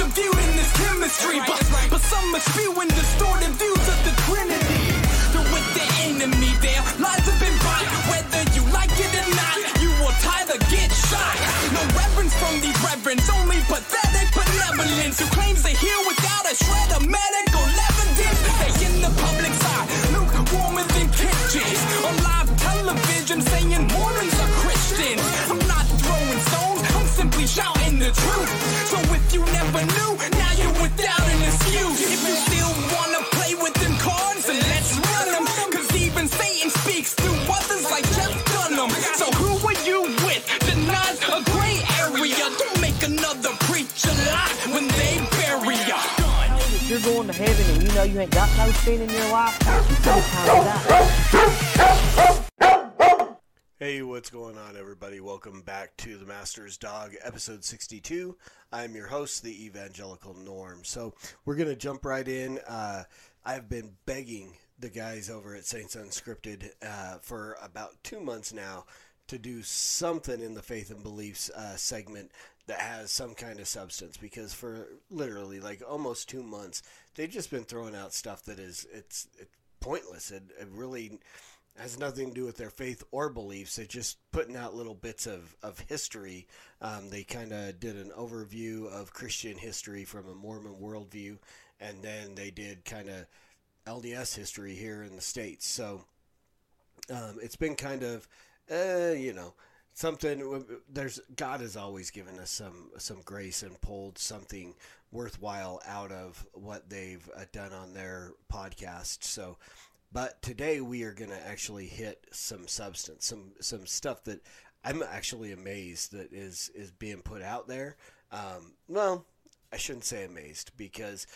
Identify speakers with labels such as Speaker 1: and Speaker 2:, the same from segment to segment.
Speaker 1: is worship viewed in this chemistry. But, but some are spewing distorted views of the Trinity. They're with the enemy, their lives have been bought. Whether you like it or not, you will either get shot. No reverence from these reverends, only pathetic benevolence who claims to heal without you
Speaker 2: ain't got no sin in your life.
Speaker 3: Hey, what's going on, everybody? Welcome back to the Master's Dog, episode 62. I'm your host, the Evangelical Norm. So, we're going to jump right in. Uh, I've been begging the guys over at Saints Unscripted uh, for about two months now to do something in the faith and beliefs uh, segment that has some kind of substance because for literally like almost two months they've just been throwing out stuff that is it's, it's pointless it, it really has nothing to do with their faith or beliefs. They're just putting out little bits of, of history. Um, they kind of did an overview of Christian history from a Mormon worldview, and then they did kind of LDS history here in the States. So um, it's been kind of, uh, you know, something. There's God has always given us some some grace and pulled something worthwhile out of what they've uh, done on their podcast. So but today we are going to actually hit some substance, some some stuff that I'm actually amazed that is is being put out there. Um, well, I shouldn't say amazed because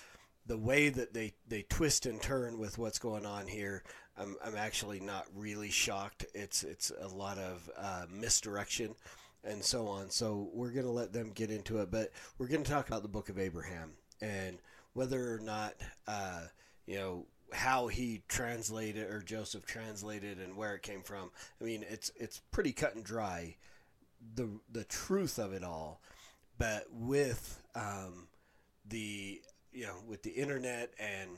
Speaker 3: the way that they, they twist and turn with what's going on here, I'm, I'm actually not really shocked. It's it's a lot of uh, misdirection and so on. So we're going to let them get into it, but we're going to talk about the Book of Abraham and whether or not uh, you know how he translated or Joseph translated and where it came from. I mean, it's it's pretty cut and dry, the the truth of it all, but with um, the you know with the internet and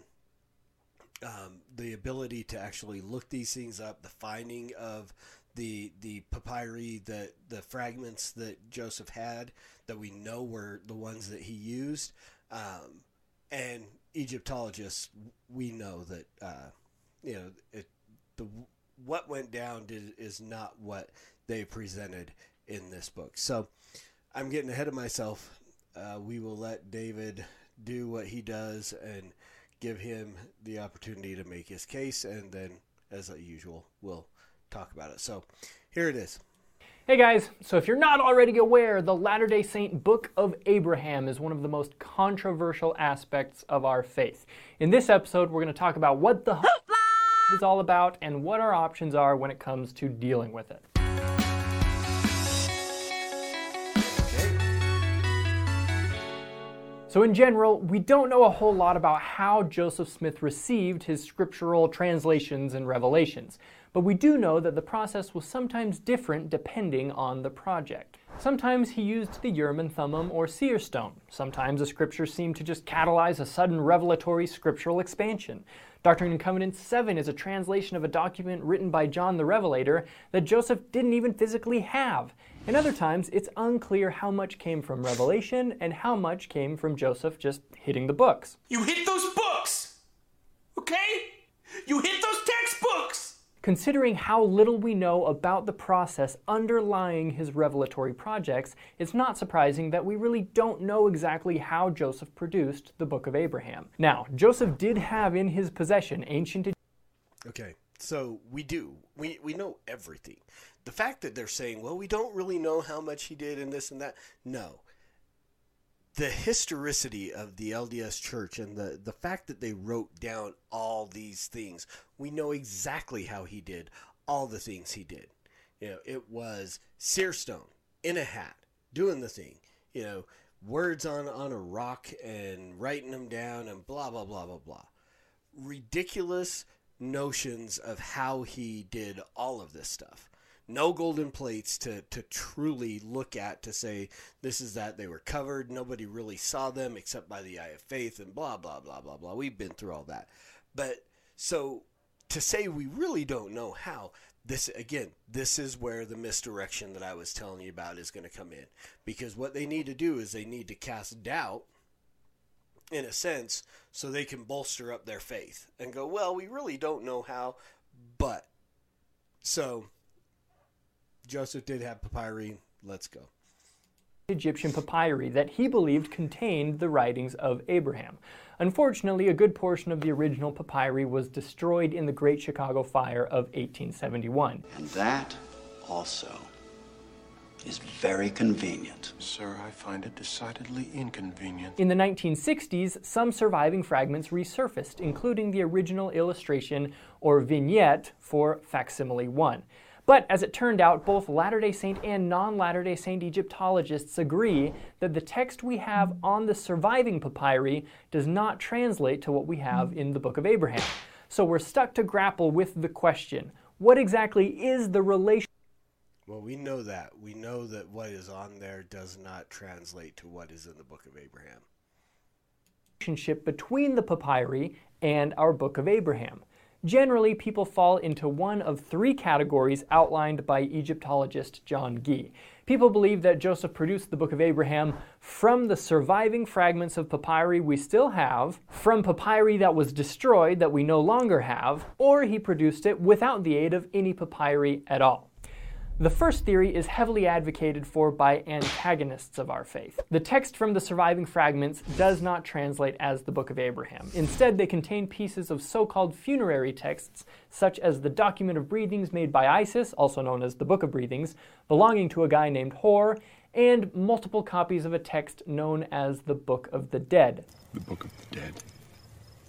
Speaker 3: um, the ability to actually look these things up, the finding of the the papyri, the the fragments that Joseph had that we know were the ones that he used, um, and Egyptologists, we know that uh, you know it, the what went down did, is not what they presented in this book. So I'm getting ahead of myself. Uh, we will let David do what he does and give him the opportunity to make his case, and then, as usual, we'll talk about it. So here it is.
Speaker 4: Hey guys, so if you're not already aware, the Latter day Saint Book of Abraham is one of the most controversial aspects of our faith. In this episode, we're going to talk about what the is all about and what our options are when it comes to dealing with it. So, in general, we don't know a whole lot about how Joseph Smith received his scriptural translations and revelations, but we do know that the process was sometimes different depending on the project. Sometimes he used the Urim and Thummim or seer stone. Sometimes the scriptures seemed to just catalyze a sudden revelatory scriptural expansion. Doctrine and Covenants 7 is a translation of a document written by John the Revelator that Joseph didn't even physically have. And other times, it's unclear how much came from revelation and how much came from Joseph just hitting the books.
Speaker 1: You hit those books! Okay? You hit those textbooks!
Speaker 4: Considering how little we know about the process underlying his revelatory projects, it's not surprising that we really don't know exactly how Joseph produced the Book of Abraham. Now, Joseph did have in his possession ancient.
Speaker 3: Okay, so we do. We, we know everything. The fact that they're saying, well, we don't really know how much he did and this and that, no the historicity of the LDS Church and the, the fact that they wrote down all these things, we know exactly how he did all the things he did. You know, it was seer stone in a hat doing the thing. You know, words on on a rock and writing them down and blah blah blah blah blah. Ridiculous notions of how he did all of this stuff no golden plates to, to truly look at to say this is that they were covered. Nobody really saw them except by the eye of faith and blah blah blah blah blah. We've been through all that. But so to say we really don't know how this again this is where the misdirection that i was telling you about is going to come in. Because what they need to do is they need to cast doubt in a sense so they can bolster up their faith and go well we really don't know how but so Joseph did have papyri. Let's go.
Speaker 4: Egyptian papyri that he believed contained the writings of Abraham. Unfortunately, a good portion of the original papyri was destroyed in the Great Chicago Fire of 1871.
Speaker 5: And that also is very convenient.
Speaker 6: Sir, I find it decidedly inconvenient.
Speaker 4: In the 1960s, some surviving fragments resurfaced, including the original illustration or vignette for Facsimile 1. But as it turned out, both Latter day Saint and non Latter day Saint Egyptologists agree that the text we have on the surviving papyri does not translate to what we have in the Book of Abraham. So we're stuck to grapple with the question what exactly is the relation?
Speaker 3: Well, we know that. We know that what is on there does not translate to what is in the Book of Abraham.
Speaker 4: Relationship between the papyri and our Book of Abraham. Generally, people fall into one of three categories outlined by Egyptologist John Gee. People believe that Joseph produced the Book of Abraham from the surviving fragments of papyri we still have, from papyri that was destroyed that we no longer have, or he produced it without the aid of any papyri at all. The first theory is heavily advocated for by antagonists of our faith. The text from the surviving fragments does not translate as the Book of Abraham. Instead, they contain pieces of so called funerary texts, such as the document of breathings made by Isis, also known as the Book of Breathings, belonging to a guy named Hor, and multiple copies of a text known as the Book of the Dead.
Speaker 6: The Book of the Dead?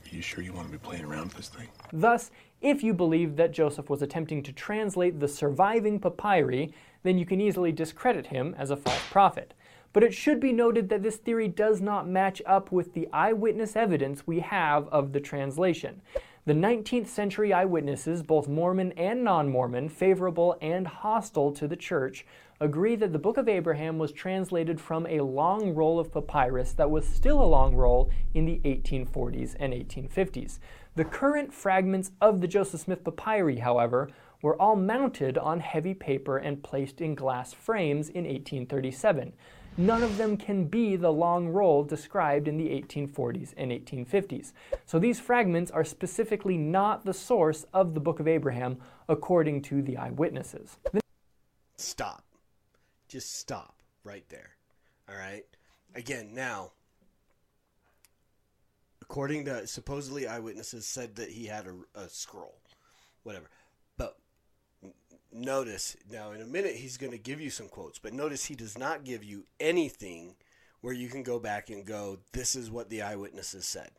Speaker 6: Are you sure you want to be playing around with this thing?
Speaker 4: Thus, if you believe that Joseph was attempting to translate the surviving papyri, then you can easily discredit him as a false prophet. But it should be noted that this theory does not match up with the eyewitness evidence we have of the translation. The 19th century eyewitnesses, both Mormon and non Mormon, favorable and hostile to the church, agree that the Book of Abraham was translated from a long roll of papyrus that was still a long roll in the 1840s and 1850s. The current fragments of the Joseph Smith papyri, however, were all mounted on heavy paper and placed in glass frames in 1837. None of them can be the long roll described in the 1840s and 1850s. So these fragments are specifically not the source of the Book of Abraham, according to the eyewitnesses.
Speaker 3: Stop. Just stop right there. All right? Again, now, according to supposedly eyewitnesses said that he had a, a scroll whatever but notice now in a minute he's going to give you some quotes, but notice he does not give you anything where you can go back and go, this is what the eyewitnesses said.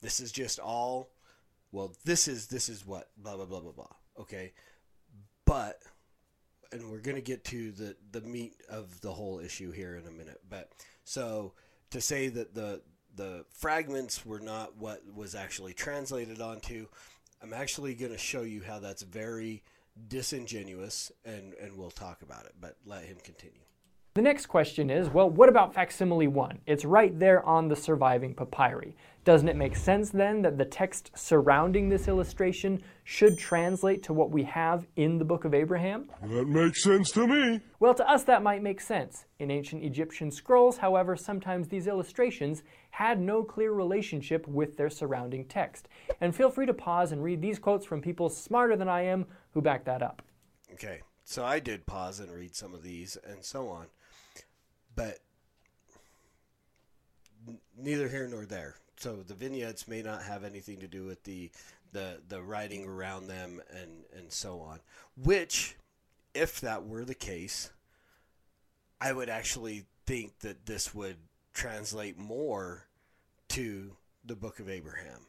Speaker 3: This is just all, well, this is this is what blah blah blah blah blah. Okay, but and we're going to get to the the meat of the whole issue here in a minute. But so to say that the the fragments were not what was actually translated onto, I'm actually going to show you how that's very disingenuous, and and we'll talk about it. But let him continue.
Speaker 4: The next question is, well, what about facsimile 1? It's right there on the surviving papyri. Doesn't it make sense then that the text surrounding this illustration should translate to what we have in the Book of Abraham?
Speaker 7: That makes sense to me.
Speaker 4: Well, to us that might make sense. In ancient Egyptian scrolls, however, sometimes these illustrations had no clear relationship with their surrounding text. And feel free to pause and read these quotes from people smarter than I am who back that up.
Speaker 3: Okay, so I did pause and read some of these and so on but neither here nor there. So the vignettes may not have anything to do with the the the writing around them and and so on. Which, if that were the case, I would actually think that this would translate more to the Book of Abraham,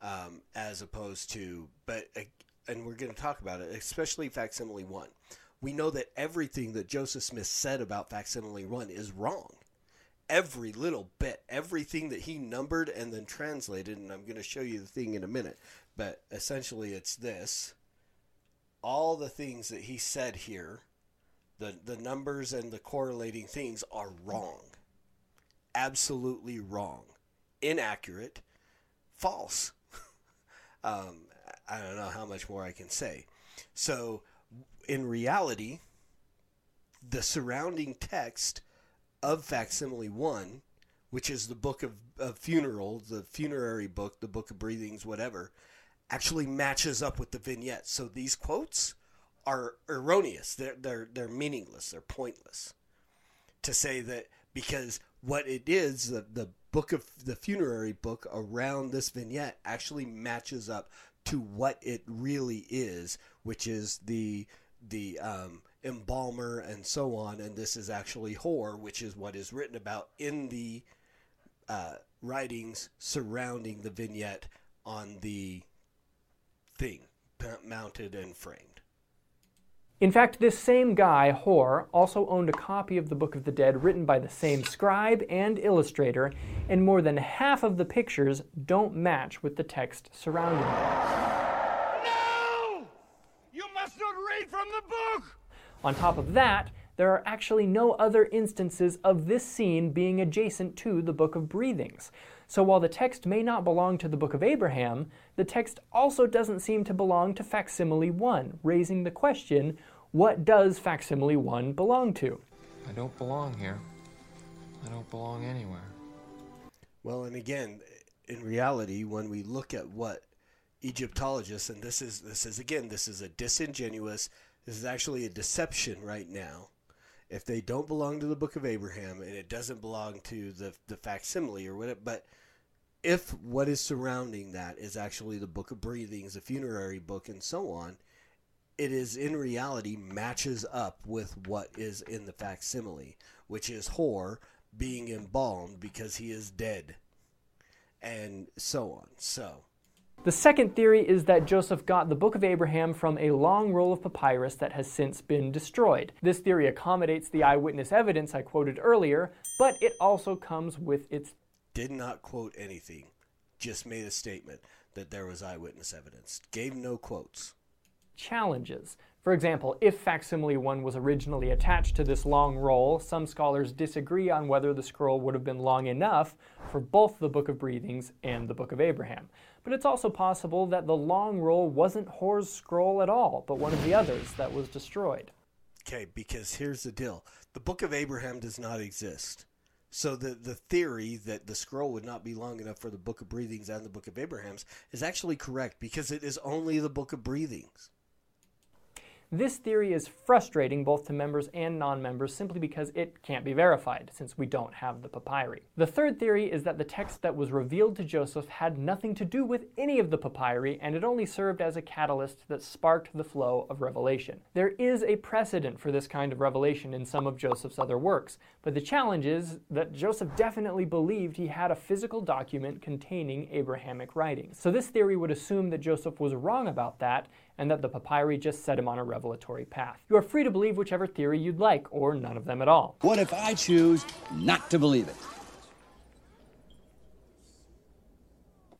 Speaker 3: um, as opposed to. But and we're going to talk about it, especially facsimile one we know that everything that Joseph Smith said about facsimile one is wrong. Every little bit, everything that he numbered and then translated, and I'm going to show you the thing in a minute, but essentially it's this. All the things that he said here, the, the numbers and the correlating things are wrong. Absolutely wrong. Inaccurate. False. um, I don't know how much more I can say. So in reality, the surrounding text of facsimile one, which is the book of, of funeral, the funerary book, the book of breathings, whatever, actually matches up with the vignette. So these quotes are erroneous. They're they're they're meaningless. They're pointless. To say that because what it is, the the book of the funerary book around this vignette actually matches up to what it really is, which is the the um, embalmer and so on, and this is actually Hor, which is what is written about in the uh, writings surrounding the vignette on the thing, mounted and framed.
Speaker 4: In fact, this same guy, Hor, also owned a copy of the Book of the Dead written by the same scribe and illustrator, and more than half of the pictures don't match with the text surrounding them.
Speaker 7: From the book!
Speaker 4: On top of that, there are actually no other instances of this scene being adjacent to the Book of Breathings. So while the text may not belong to the Book of Abraham, the text also doesn't seem to belong to facsimile 1, raising the question what does facsimile 1 belong to?
Speaker 8: I don't belong here. I don't belong anywhere.
Speaker 3: Well, and again, in reality, when we look at what Egyptologists, and this is this is again this is a disingenuous, this is actually a deception right now. If they don't belong to the Book of Abraham and it doesn't belong to the the facsimile or whatever, but if what is surrounding that is actually the Book of Breathings, the funerary book, and so on, it is in reality matches up with what is in the facsimile, which is Hor being embalmed because he is dead, and so on. So
Speaker 4: the second theory is that Joseph got the Book of Abraham from a long roll of papyrus that has since been destroyed. This theory accommodates the eyewitness evidence I quoted earlier, but it also comes with its.
Speaker 3: Did not quote anything, just made a statement that there was eyewitness evidence. Gave no quotes.
Speaker 4: Challenges. For example, if facsimile 1 was originally attached to this long roll, some scholars disagree on whether the scroll would have been long enough for both the Book of Breathings and the Book of Abraham. But it's also possible that the long roll wasn't Hor's scroll at all, but one of the others that was destroyed.
Speaker 3: Okay, because here's the deal the Book of Abraham does not exist. So the, the theory that the scroll would not be long enough for the Book of Breathings and the Book of Abraham's is actually correct because it is only the Book of Breathings.
Speaker 4: This theory is frustrating both to members and non members simply because it can't be verified, since we don't have the papyri. The third theory is that the text that was revealed to Joseph had nothing to do with any of the papyri, and it only served as a catalyst that sparked the flow of revelation. There is a precedent for this kind of revelation in some of Joseph's other works, but the challenge is that Joseph definitely believed he had a physical document containing Abrahamic writings. So this theory would assume that Joseph was wrong about that and that the papyri just set him on a revelatory path. You are free to believe whichever theory you'd like, or none of them at all.
Speaker 9: What if I choose not to believe it?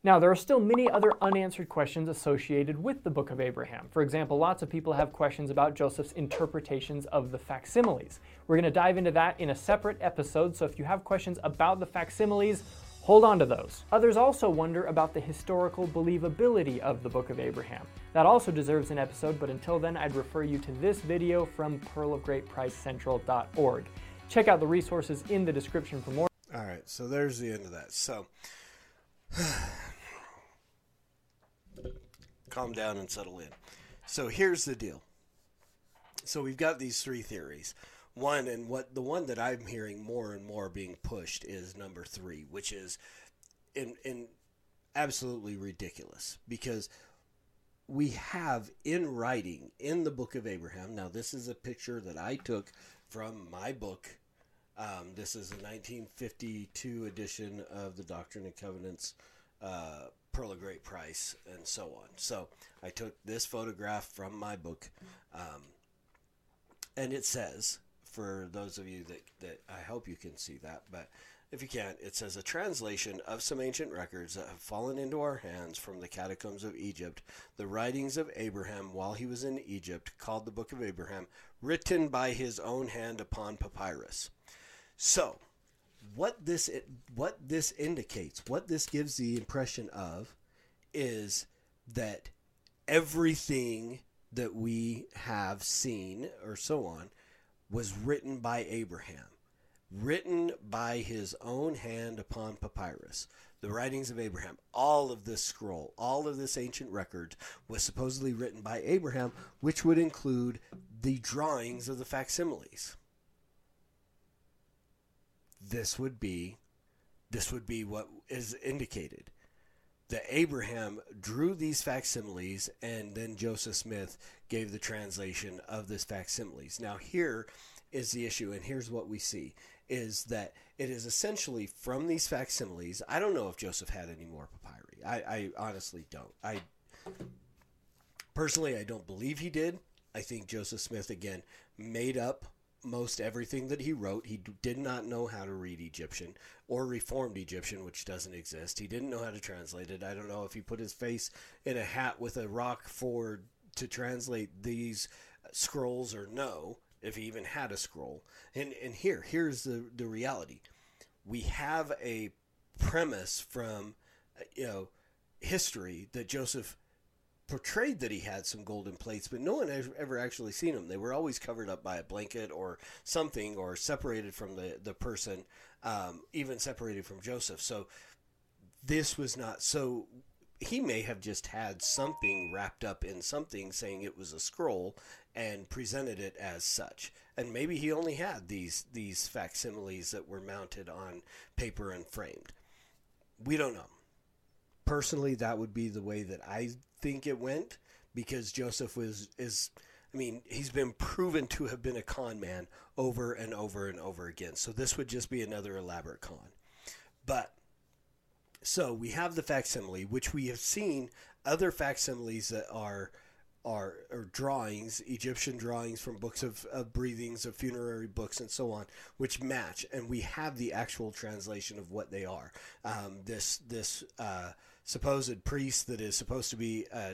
Speaker 4: Now, there are still many other unanswered questions associated with the Book of Abraham. For example, lots of people have questions about Joseph's interpretations of the facsimiles. We're going to dive into that in a separate episode, so if you have questions about the facsimiles, hold on to those. Others also wonder about the historical believability of the Book of Abraham. That also deserves an episode, but until then, I'd refer you to this video from pearlofgreatpricecentral.org. Check out the resources in the description for more.
Speaker 3: All right, so there's the end of that. So, calm down and settle in. So here's the deal. So we've got these three theories. One and what the one that I'm hearing more and more being pushed is number three, which is in in absolutely ridiculous because we have in writing in the book of Abraham. Now this is a picture that I took from my book. Um, this is a 1952 edition of the Doctrine and Covenants uh, Pearl of Great Price, and so on. So I took this photograph from my book, um, and it says, for those of you that, that I hope you can see that, but if you can't, it says a translation of some ancient records that have fallen into our hands from the catacombs of Egypt, the writings of Abraham while he was in Egypt, called the Book of Abraham, written by his own hand upon papyrus. So, what this what this indicates, what this gives the impression of, is that everything that we have seen or so on was written by Abraham, written by his own hand upon papyrus. The writings of Abraham, all of this scroll, all of this ancient record was supposedly written by Abraham, which would include the drawings of the facsimiles this would be this would be what is indicated that Abraham drew these facsimiles and then Joseph Smith gave the translation of this facsimiles. Now here is the issue and here's what we see is that it is essentially from these facsimiles. I don't know if Joseph had any more papyri. I, I honestly don't. I personally I don't believe he did. I think Joseph Smith again made up most everything that he wrote. He did not know how to read Egyptian or Reformed Egyptian, which doesn't exist. He didn't know how to translate it. I don't know if he put his face in a hat with a rock for to translate these scrolls or no, if he even had a scroll. And and here, here's the the reality. We have a premise from uh, you know history that Joseph portrayed that he had some golden plates, but no one has ever actually seen them. They were always covered up by a blanket or something, or separated from the the person, um, even separated from Joseph. So this was not so. He may have just had something wrapped up in something, saying it was a scroll, and presented it as such. And maybe he only had these these facsimiles that were mounted on paper and framed. We don't know personally that would be the way that I think it went because Joseph was is I mean, he's been proven to have been a con man over and over and over again. So this would just be another elaborate con. But so we have the facsimile, which we have seen other facsimiles that are are, are drawings, Egyptian drawings from books of, of breathings, of funerary books, and so on, which match, and we have the actual translation of what they are. Um, this this uh, supposed priest that is supposed to be uh,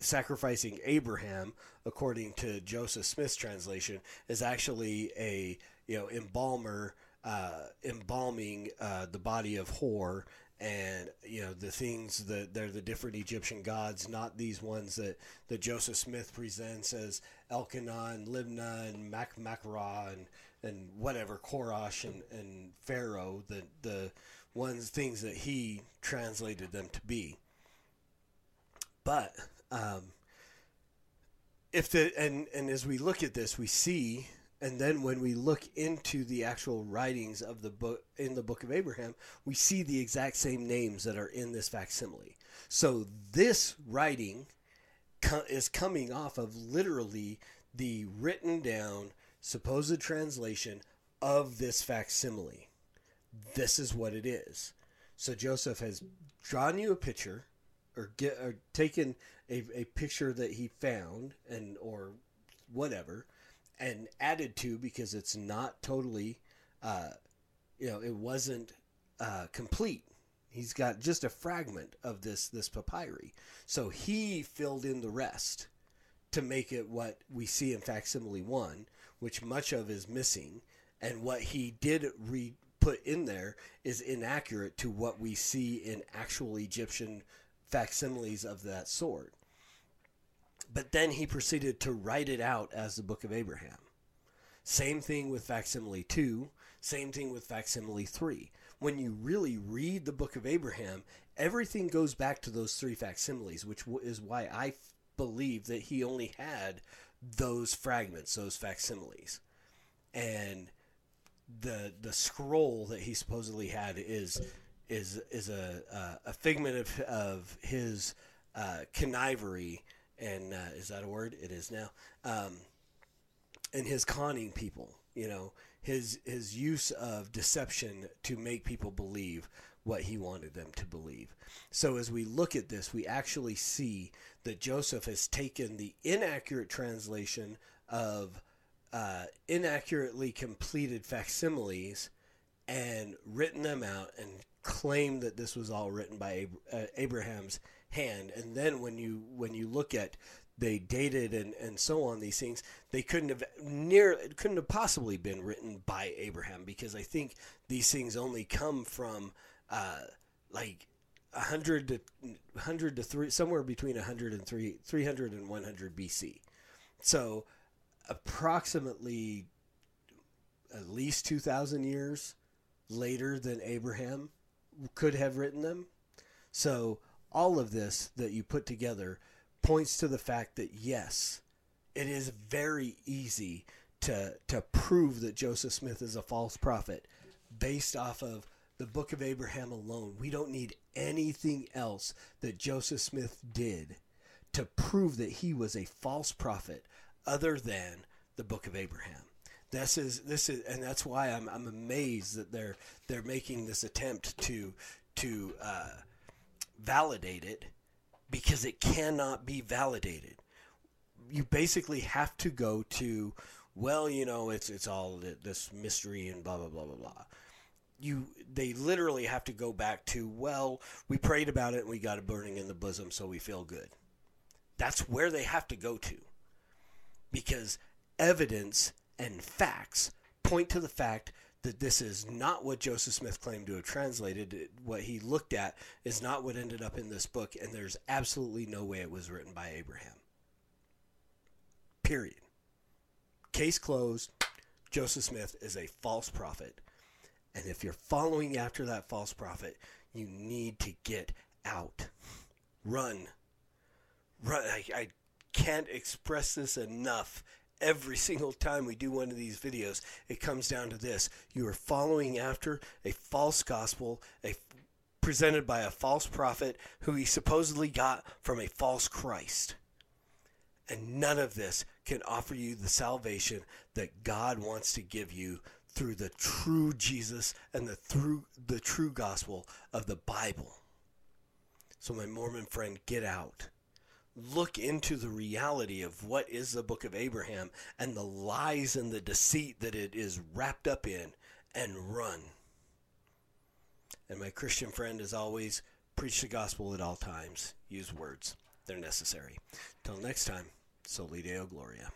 Speaker 3: sacrificing Abraham, according to Joseph Smith's translation, is actually a you know embalmer uh, embalming uh, the body of Hor and you know the things that they're the different Egyptian gods, not these ones that, that Joseph Smith presents as Elkenah and Libnah and Mac Macra and and whatever Korash and, and Pharaoh, the the ones things that he translated them to be. But um, if the and and as we look at this, we see, and then when we look into the actual writings of the book in the Book of Abraham, we see the exact same names that are in this facsimile. So this writing co- is coming off of literally the written down supposed translation of this facsimile. This is what it is. So Joseph has drawn you a picture or get or taken a, a picture that he found and or whatever and added to because it's not totally uh, you know it wasn't uh, complete he's got just a fragment of this this papyri so he filled in the rest to make it what we see in facsimile 1 which much of is missing and what he did re put in there is inaccurate to what we see in actual Egyptian facsimiles of that sort. But then he proceeded to write it out as the Book of Abraham. Same thing with facsimile 2, same thing with facsimile 3. When you really read the Book of Abraham, everything goes back to those three facsimiles, which is why I believe that he only had those fragments, those facsimiles. And the the scroll that he supposedly had is is is a a, a figment of of his uh, connivery and uh, is that a word? It is now. Um, and his conning people, you know, his his use of deception to make people believe what he wanted them to believe. So as we look at this, we actually see that Joseph has taken the inaccurate translation of uh, inaccurately completed facsimiles and written them out and claimed that this was all written by uh, Abraham's hand. And then when you when you look at they dated and, and so on these things, they couldn't have near it couldn't have possibly been written by Abraham because I think these things only come from uh, like 100 to 100 to 3 somewhere between 100 and 3 300 and 100 BC. So approximately at least 2,000 years later than Abraham could have written them. So, all of this that you put together points to the fact that yes, it is very easy to, to prove that Joseph Smith is a false prophet based off of the book of Abraham alone. We don't need anything else that Joseph Smith did to prove that he was a false prophet other than the book of Abraham. This is this is, and that's why I'm I'm amazed that they're they're making this attempt to to uh, validate it because it cannot be validated. You basically have to go to, well, you know, it's it's all this mystery and blah blah blah blah blah. You they literally have to go back to, well, we prayed about it and we got a burning in the bosom, so we feel good. That's where they have to go to because evidence and facts point to the fact that this is not what Joseph Smith claimed to have translated. What he looked at is not what ended up in this book, and there's absolutely no way it was written by Abraham. Period. Case closed. Joseph Smith is a false prophet. And if you're following after that false prophet, you need to get out. Run. Run. I, I can't express this enough. Every single time we do one of these videos, it comes down to this. You are following after a false gospel, a presented by a false prophet who he supposedly got from a false Christ. And none of this can offer you the salvation that God wants to give you through the true Jesus and the through the true gospel of the Bible. So my Mormon friend, get out look into the reality of what is the book of Abraham and the lies and the deceit that it is wrapped up in and run. And my Christian friend, as always, preach the gospel at all times. Use words, they're necessary. Till next time, Soli Deo Gloria.